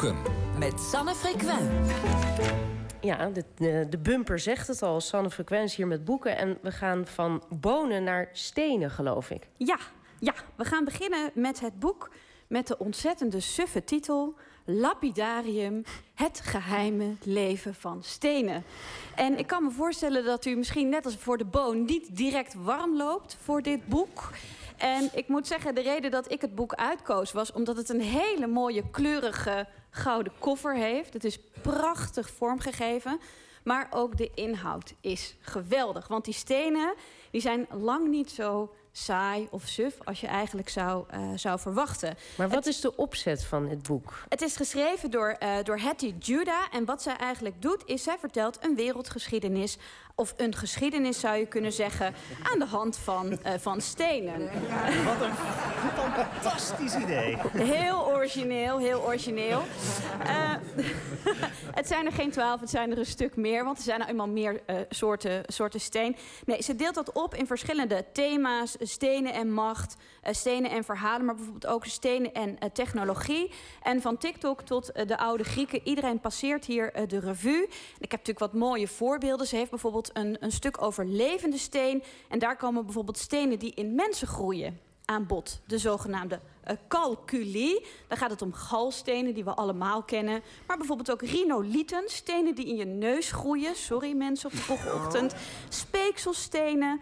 boeken. Met Sanne Frequent. Ja, de, de bumper zegt het al. Sanne Frequentie hier met boeken. En we gaan van bonen naar stenen, geloof ik. Ja, ja, we gaan beginnen met het boek met de ontzettende suffe titel... Lapidarium, het geheime leven van stenen. En ik kan me voorstellen dat u misschien net als voor de boon... niet direct warm loopt voor dit boek... En ik moet zeggen, de reden dat ik het boek uitkoos was omdat het een hele mooie kleurige gouden koffer heeft. Het is prachtig vormgegeven. Maar ook de inhoud is geweldig. Want die stenen die zijn lang niet zo saai of suf als je eigenlijk zou, uh, zou verwachten. Maar wat is de opzet van het boek? Het is geschreven door, uh, door Hattie Judah. En wat zij eigenlijk doet, is zij vertelt een wereldgeschiedenis... of een geschiedenis zou je kunnen zeggen... aan de hand van, uh, van stenen. Wat een fantastisch idee. Heel origineel, heel origineel. het zijn er geen twaalf, het zijn er een stuk meer... want er zijn nou eenmaal meer soorten, soorten steen. Nee, ze deelt dat op in verschillende thema's stenen en macht, stenen en verhalen, maar bijvoorbeeld ook stenen en technologie. En van TikTok tot de oude Grieken, iedereen passeert hier de revue. ik heb natuurlijk wat mooie voorbeelden. Ze heeft bijvoorbeeld een, een stuk over levende steen. En daar komen bijvoorbeeld stenen die in mensen groeien aan bod. De zogenaamde calculi. Daar gaat het om galstenen die we allemaal kennen. Maar bijvoorbeeld ook rhinolieten, stenen die in je neus groeien. Sorry mensen op de vroege ochtend. Speekselstenen.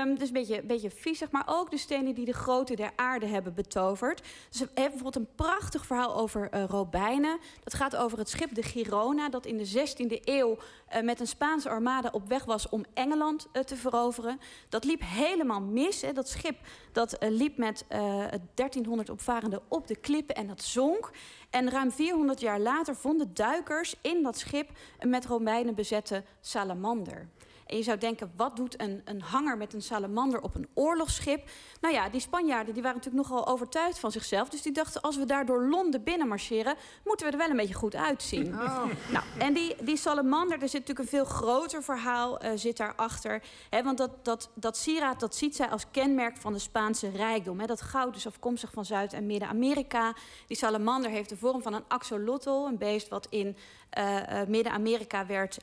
Um, dus een beetje, beetje viezig. Maar ook de stenen die de grootte der aarde hebben betoverd. Dus we hebben bijvoorbeeld een prachtig verhaal over uh, robijnen. Dat gaat over het schip de Girona. Dat in de 16e eeuw met een Spaanse armada op weg was om Engeland te veroveren. Dat liep helemaal mis. Hè. Dat schip dat liep met 1300 opvarenden op de klippen en dat zonk. En ruim 400 jaar later vonden duikers in dat schip een met Romeinen bezette salamander. En je zou denken, wat doet een, een hanger met een salamander op een oorlogsschip? Nou ja, die Spanjaarden die waren natuurlijk nogal overtuigd van zichzelf. Dus die dachten, als we daar door Londen binnen marcheren... moeten we er wel een beetje goed uitzien. Oh. Nou, en die, die salamander, er zit natuurlijk een veel groter verhaal uh, zit daarachter. Hè, want dat, dat, dat sieraad, dat ziet zij als kenmerk van de Spaanse rijkdom. Hè. Dat goud is afkomstig van Zuid- en Midden-Amerika. Die salamander heeft de vorm van een axolotl. Een beest wat in uh, uh, Midden-Amerika werd...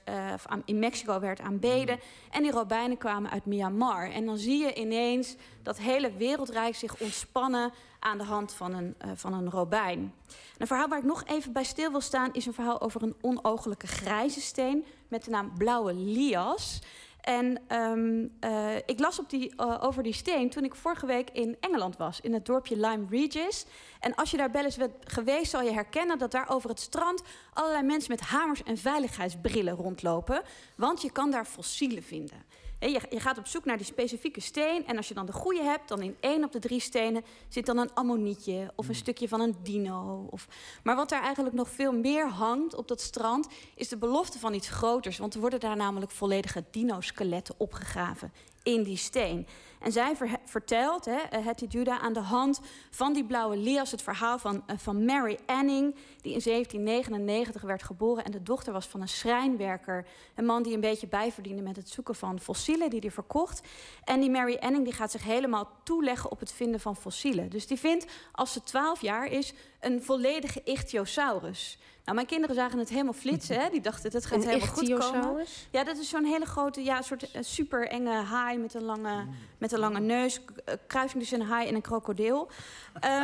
in Mexico werd aanbeden. En die robijnen kwamen uit Myanmar. En dan zie je ineens dat hele wereldrijk zich ontspannen aan de hand van een, uh, van een robijn. Een verhaal waar ik nog even bij stil wil staan... is een verhaal over een onogelijke grijze steen... met de naam Blauwe Lias... En um, uh, ik las op die, uh, over die steen toen ik vorige week in Engeland was, in het dorpje Lyme Regis. En als je daar wel eens bent geweest, zal je herkennen dat daar over het strand allerlei mensen met hamers en veiligheidsbrillen rondlopen. Want je kan daar fossielen vinden. Je, je gaat op zoek naar die specifieke steen. En als je dan de goede hebt, dan in één op de drie stenen zit dan een ammonietje of een stukje van een dino. Of... Maar wat daar eigenlijk nog veel meer hangt op dat strand, is de belofte van iets groters. Want er worden daar namelijk volledige dino-skeletten opgegraven in die steen. En zij vertelt, hè, Hetty Judah, aan de hand van die blauwe lias... het verhaal van, uh, van Mary Anning, die in 1799 werd geboren... en de dochter was van een schrijnwerker. Een man die een beetje bijverdiende met het zoeken van fossielen... die hij verkocht. En die Mary Anning die gaat zich helemaal toeleggen op het vinden van fossielen. Dus die vindt, als ze 12 jaar is, een volledige ichthyosaurus... Nou, mijn kinderen zagen het helemaal flitsen. Hè? Die dachten, het gaat een helemaal goed komen. Ja, dat is zo'n hele grote, ja, soort uh, super enge haai met een lange, met een lange neus. Uh, kruising tussen een haai en een krokodil.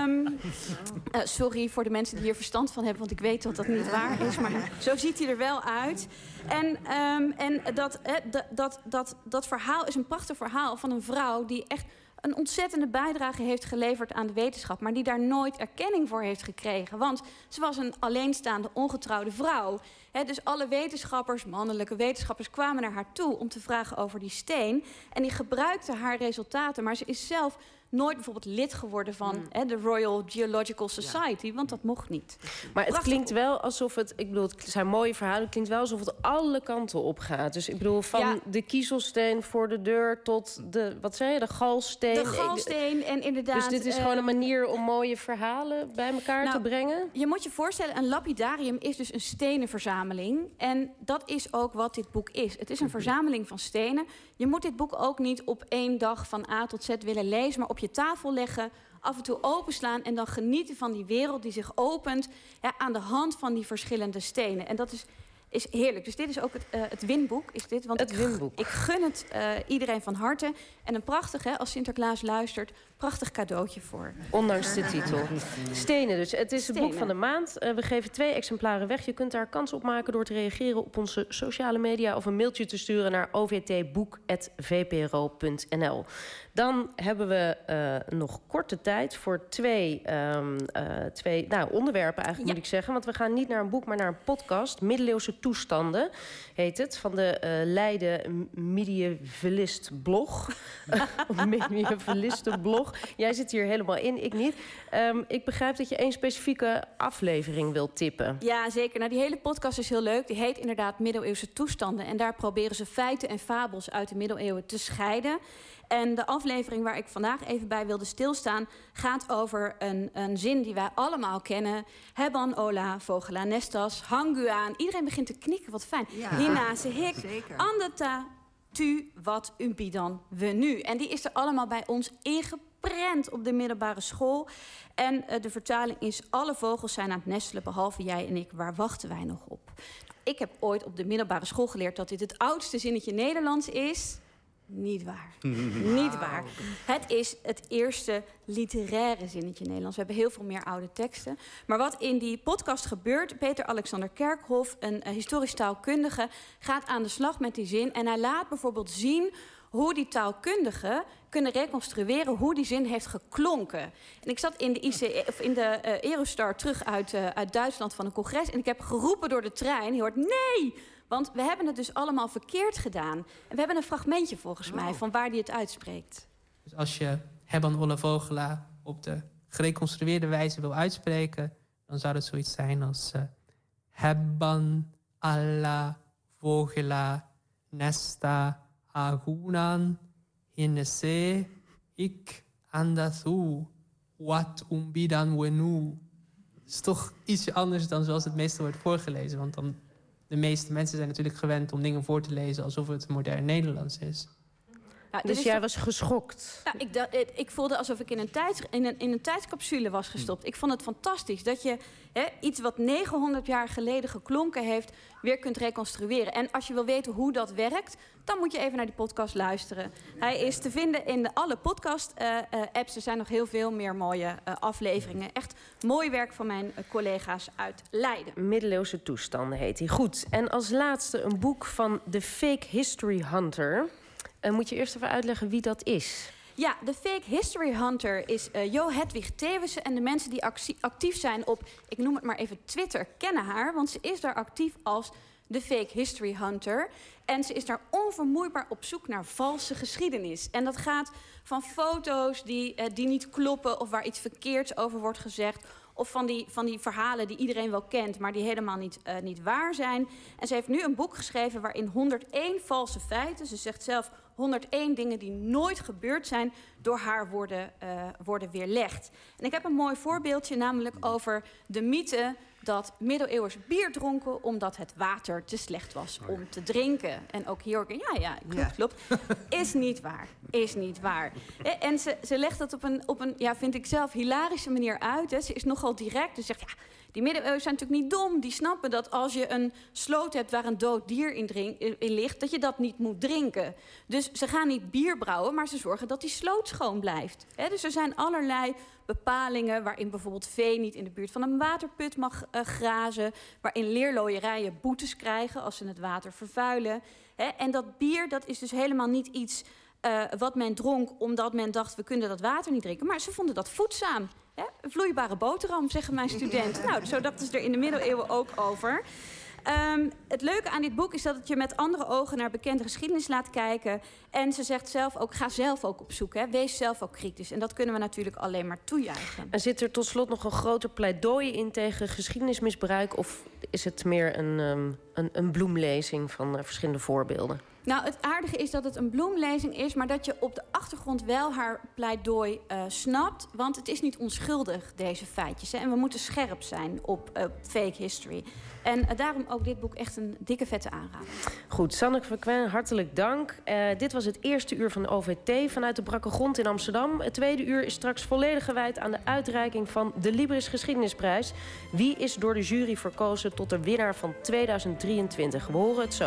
Um, uh, sorry voor de mensen die hier verstand van hebben, want ik weet dat dat niet waar is. Maar zo ziet hij er wel uit. En, um, en dat, dat, dat, dat verhaal is een prachtig verhaal van een vrouw die echt een ontzettende bijdrage heeft geleverd aan de wetenschap... maar die daar nooit erkenning voor heeft gekregen. Want ze was een alleenstaande, ongetrouwde vrouw. Dus alle wetenschappers, mannelijke wetenschappers... kwamen naar haar toe om te vragen over die steen. En die gebruikten haar resultaten, maar ze is zelf nooit bijvoorbeeld lid geworden van mm. hè, de Royal Geological Society, ja. want dat mocht niet. Maar het Prachtig. klinkt wel alsof het, ik bedoel, het zijn mooie verhalen, het klinkt wel alsof het alle kanten op gaat. Dus ik bedoel, van ja. de kiezelsteen voor de deur tot de, wat zei je, de galsteen. De galsteen en inderdaad. Dus dit is uh, gewoon een manier om mooie verhalen bij elkaar nou, te brengen? Je moet je voorstellen, een lapidarium is dus een stenenverzameling. En dat is ook wat dit boek is. Het is een verzameling van stenen. Je moet dit boek ook niet op één dag van A tot Z willen lezen, maar op je tafel leggen af en toe openslaan en dan genieten van die wereld die zich opent aan de hand van die verschillende stenen. En dat is is heerlijk. Dus dit is ook het, uh, het winboek. Is dit, want het ik, winboek. Ik gun het uh, iedereen van harte. En een prachtig, hè, als Sinterklaas luistert, prachtig cadeautje voor. Ondanks de titel. Stenen dus. Het is het boek van de maand. Uh, we geven twee exemplaren weg. Je kunt daar kans op maken door te reageren op onze sociale media... of een mailtje te sturen naar ovtboek.vpro.nl. Dan hebben we nog korte tijd voor twee, um, uh, twee nou, onderwerpen, eigenlijk ja. moet ik zeggen. Want we gaan niet naar een boek, maar naar een podcast. Middeleeuwse toestanden heet het. Van de uh, Leiden Medievalist blog. Medievalisten blog. Jij zit hier helemaal in, ik niet. Um, ik begrijp dat je één specifieke aflevering wilt tippen. Ja, zeker. Nou, die hele podcast is heel leuk. Die heet inderdaad Middeleeuwse toestanden. En daar proberen ze feiten en fabels uit de middeleeuwen te scheiden. En de aflevering waar ik vandaag even bij wilde stilstaan... gaat over een, een zin die wij allemaal kennen. Hebban, Ola, Vogela, Nestas, Hanguaan. Iedereen begint te knikken, wat fijn. Ja, Hinase, Hik, Andeta, Tu, wat, Umpidan, we nu. En die is er allemaal bij ons ingeprent op de middelbare school. En uh, de vertaling is... alle vogels zijn aan het nestelen, behalve jij en ik. Waar wachten wij nog op? Ik heb ooit op de middelbare school geleerd... dat dit het oudste zinnetje Nederlands is... Niet waar. Niet waar. Het is het eerste literaire zinnetje Nederlands. We hebben heel veel meer oude teksten. Maar wat in die podcast gebeurt... Peter Alexander Kerkhoff, een uh, historisch taalkundige... gaat aan de slag met die zin. En hij laat bijvoorbeeld zien hoe die taalkundigen kunnen reconstrueren hoe die zin heeft geklonken. En ik zat in de, IC, of in de uh, Eurostar terug uit, uh, uit Duitsland van een congres... en ik heb geroepen door de trein. Je hoort, nee, want we hebben het dus allemaal verkeerd gedaan. En we hebben een fragmentje volgens mij van waar die het uitspreekt. Dus als je Hebban Olle Vogela op de gereconstrueerde wijze wil uitspreken... dan zou het zoiets zijn als... Uh, Hebban alla Vogela Nesta Agunan Hinese Ik Andathu Wat Umbidan Wenu. Het is toch ietsje anders dan zoals het meestal wordt voorgelezen. Want dan de meeste mensen zijn natuurlijk gewend om dingen voor te lezen alsof het modern Nederlands is. Dus jij was geschokt? Ja, ik, dacht, ik voelde alsof ik in een, tijd, in, een, in een tijdscapsule was gestopt. Ik vond het fantastisch dat je hè, iets wat 900 jaar geleden geklonken heeft... weer kunt reconstrueren. En als je wil weten hoe dat werkt, dan moet je even naar die podcast luisteren. Hij is te vinden in de, alle podcast-apps. Uh, uh, er zijn nog heel veel meer mooie uh, afleveringen. Echt mooi werk van mijn collega's uit Leiden. Middeleeuwse toestanden heet hij. Goed. En als laatste een boek van The Fake History Hunter... Uh, moet je eerst even uitleggen wie dat is? Ja, de Fake History Hunter is uh, Jo Hedwig Thewissen. En de mensen die actief zijn op, ik noem het maar even Twitter, kennen haar. Want ze is daar actief als de Fake History Hunter. En ze is daar onvermoeibaar op zoek naar valse geschiedenis. En dat gaat van foto's die, uh, die niet kloppen of waar iets verkeerds over wordt gezegd. Of van die, van die verhalen die iedereen wel kent, maar die helemaal niet, niet waar zijn. En ze heeft nu een boek geschreven waarin 101 valse feiten, ze zegt zelf 101 dingen die nooit gebeurd zijn, door haar worden, uh, worden weerlegd. En ik heb een mooi voorbeeldje, namelijk over de mythe dat middeleeuwers bier dronken omdat het water te slecht was om te drinken. En ook hier, ja, ja, klopt, klopt. Is niet waar. Is niet waar. En ze, ze legt dat op een, op een, ja, vind ik zelf, hilarische manier uit. Hè. Ze is nogal direct. Ze zegt, ja, die middeleeuwers zijn natuurlijk niet dom. Die snappen dat als je een sloot hebt waar een dood dier in, in ligt, dat je dat niet moet drinken. Dus ze gaan niet bier brouwen, maar ze zorgen dat die sloot schoon blijft. Dus er zijn allerlei bepalingen waarin bijvoorbeeld vee niet in de buurt van een waterput mag uh, grazen, waarin leerlooierijen boetes krijgen als ze het water vervuilen. En dat bier, dat is dus helemaal niet iets uh, wat men dronk omdat men dacht we kunnen dat water niet drinken, maar ze vonden dat voedzaam. Hè. Een vloeibare boterham, zeggen mijn studenten. nou, zo dachten ze er in de middeleeuwen ook over. Um, het leuke aan dit boek is dat het je met andere ogen naar bekende geschiedenis laat kijken. En ze zegt zelf ook, ga zelf ook op zoek. Hè. Wees zelf ook kritisch. En dat kunnen we natuurlijk alleen maar toejuichen. En zit er tot slot nog een groter pleidooi in tegen geschiedenismisbruik? Of is het meer een, um, een, een bloemlezing van uh, verschillende voorbeelden? Nou, het aardige is dat het een bloemlezing is, maar dat je op de achtergrond wel haar pleidooi uh, snapt. Want het is niet onschuldig, deze feitjes. Hè? En we moeten scherp zijn op uh, fake history. En uh, daarom ook dit boek echt een dikke vette aanrader. Goed, Sanneke Verkwen, hartelijk dank. Dit was het eerste uur van OVT vanuit de Brakke Grond in Amsterdam. Het tweede uur is straks volledig gewijd aan de uitreiking van de Libris Geschiedenisprijs. Wie is door de jury verkozen tot de winnaar van 2023? We horen het zo.